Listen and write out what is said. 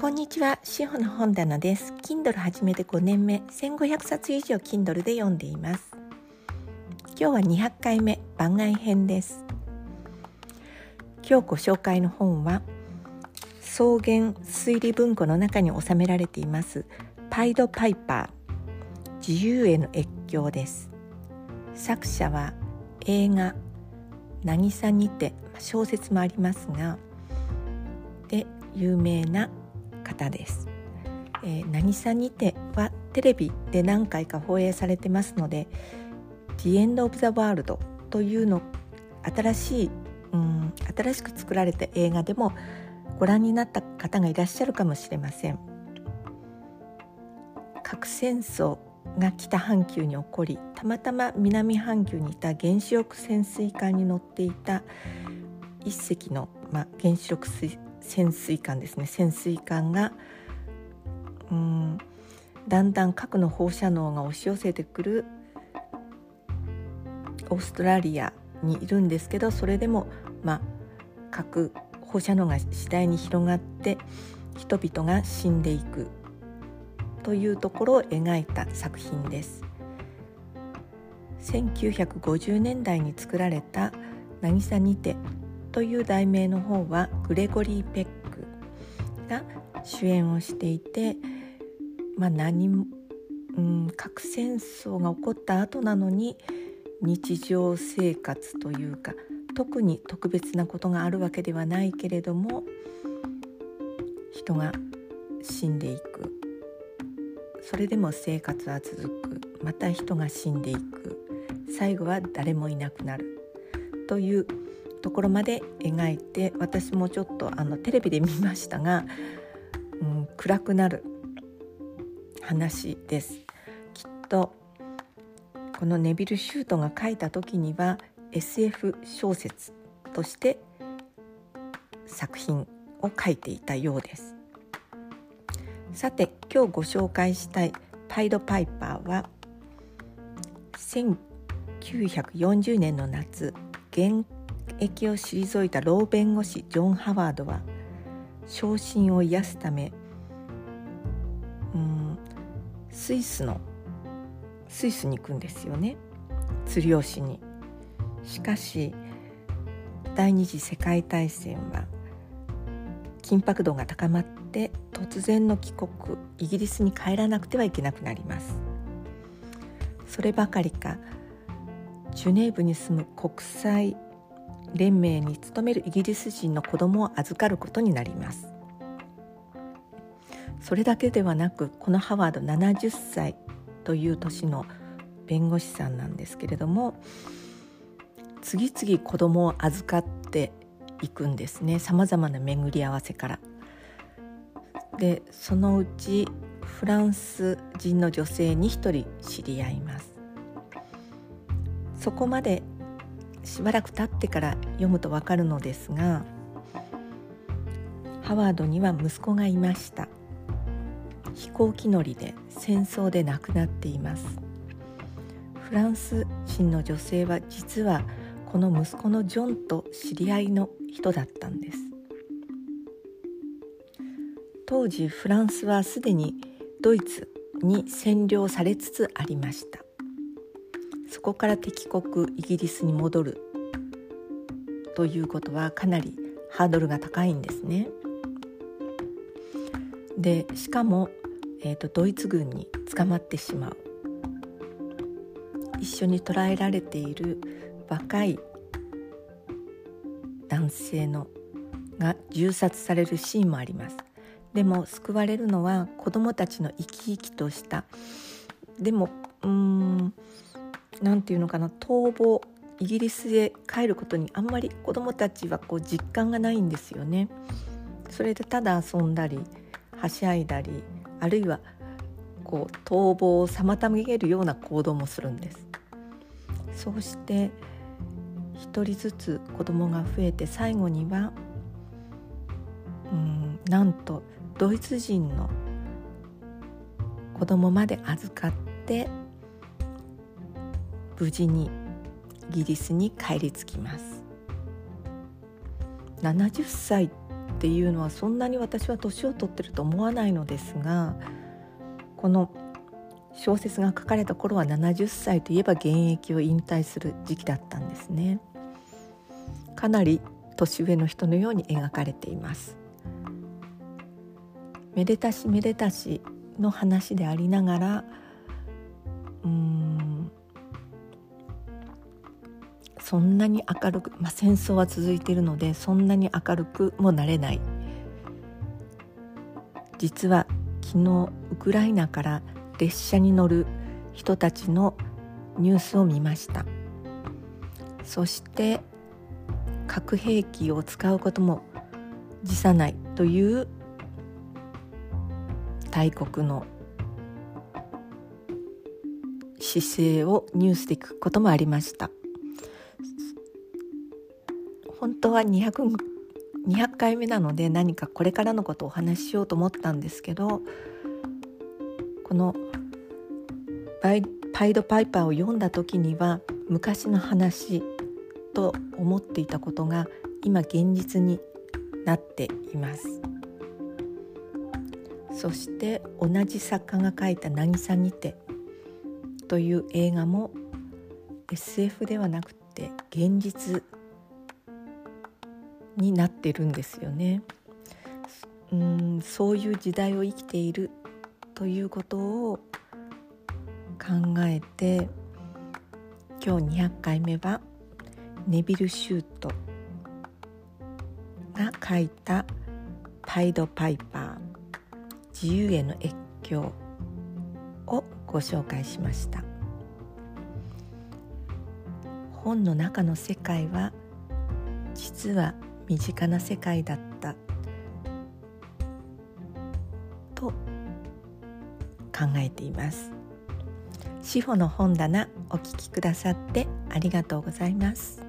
こんにちは、しほの本棚です。Kindle 始めて5年目、1500冊以上 Kindle で読んでいます。今日は200回目、番外編です。今日ご紹介の本は、草原推理文庫の中に収められています、パイド・パイパー、自由への越境です。作者は映画「渚にて」小説もありますがで有名な方です。えー、渚にてはテレビで何回か放映されてますので「The End of the World」というの新しい、うん、新しく作られた映画でもご覧になった方がいらっしゃるかもしれません。核戦争が北半球に起こりたまたま南半球にいた原子力潜水艦に乗っていた一隻の、まあ、原子力潜水艦ですね。潜水艦がうんだんだん核の放射能が押し寄せてくるオーストラリアにいるんですけどそれでもまあ核放射能が次第に広がって人々が死んでいくというところを描いた作品です。1950年代に作られた「渚にて」という題名の方はグレゴリー・ペックが主演をしていて、まあ何、何うん、核戦争が起こった後なのに日常生活というか特に特別なことがあるわけではないけれども人が死んでいく。それでも生活は続く。また人が死んでいく。最後は誰もいなくなる。というところまで描いて私もちょっとあのテレビで見ましたが、うん、暗くなる話です。きっとこのネビル・シュートが書いた時には SF 小説として作品を書いていたようです。さて今日ご紹介したい「パイド・パイパーは」は1940年の夏現役を退いた老弁護士ジョン・ハワードは昇進を癒すためうんスイスのスイスに行くんですよね釣りをしに。しかし第二次世界大戦は緊迫度が高まって突然の帰国イギリスに帰らなくてはいけなくなりますそればかりかジュネーブに住む国際連盟に勤めるイギリス人の子供を預かることになります。それだけではなくこのハワード70歳という年の弁護士さんなんですけれども次々子供を預かっていくんですね。さまざまな巡り合わせから。でそのうちフランス人の女性に一人知り合います。そこまでしばらく経ってから読むとわかるのですがハワードには息子がいました。飛行機乗りで戦争で亡くなっています。フランス人の女性は実はこの息子のジョンと知り合いの人だったんです。当時フランスはすでにドイツに占領されつつありました。そこから敵国イギリスに戻る。ということはかなりハードルが高いんですね。でしかも、えーとドイツ軍に捕まってしまう。一緒に捕らえられている若い男性のが銃殺されるシーンもあります。でも救われるのは子どもたちの生き生きとした。でもうーん何て言うのかな逃亡イギリスへ帰ることにあんまり子どもたちはこう実感がないんですよね。それでただ遊んだりはしゃいだりあるいはこう逃亡を妨げるような行動もするんです。そうして一人ずつ子供が増えて最後にはうんなんとドイツ人の子供まで預かって無事にイギリスに帰り着きます。70歳っていうのはそんなに私は年を取ってると思わないのですがこの小説が書かれた頃は70歳といえば現役を引退する時期だったんですね。かなり年上の人のように描かれています。めでたしめでたしの話でありながらうんそんなに明るく、まあ、戦争は続いているのでそんなに明るくもなれない。実は昨日ウクライナから列車に乗る人たちのニュースを見ました。そして核兵器を使うことも辞さないという大国の姿勢をニュースで聞くこともありました。本当は 200, 200回目なので何かこれからのことをお話ししようと思ったんですけどこのパイパイド・パイパーを読んだ時には昔の話と思っていたことが今現実になっています。そして同じ作家が書いた「渚にて」という映画も SF ではなくて現実になってるんですよね。うんそういう時代を生きているということを考えて今日200回目はネビル・シュートが書いた「パイド・パイパー自由への越境」をご紹介しました本の中の世界は実は身近な世界だったと考えています。志保の本棚お聞きくださってありがとうございます。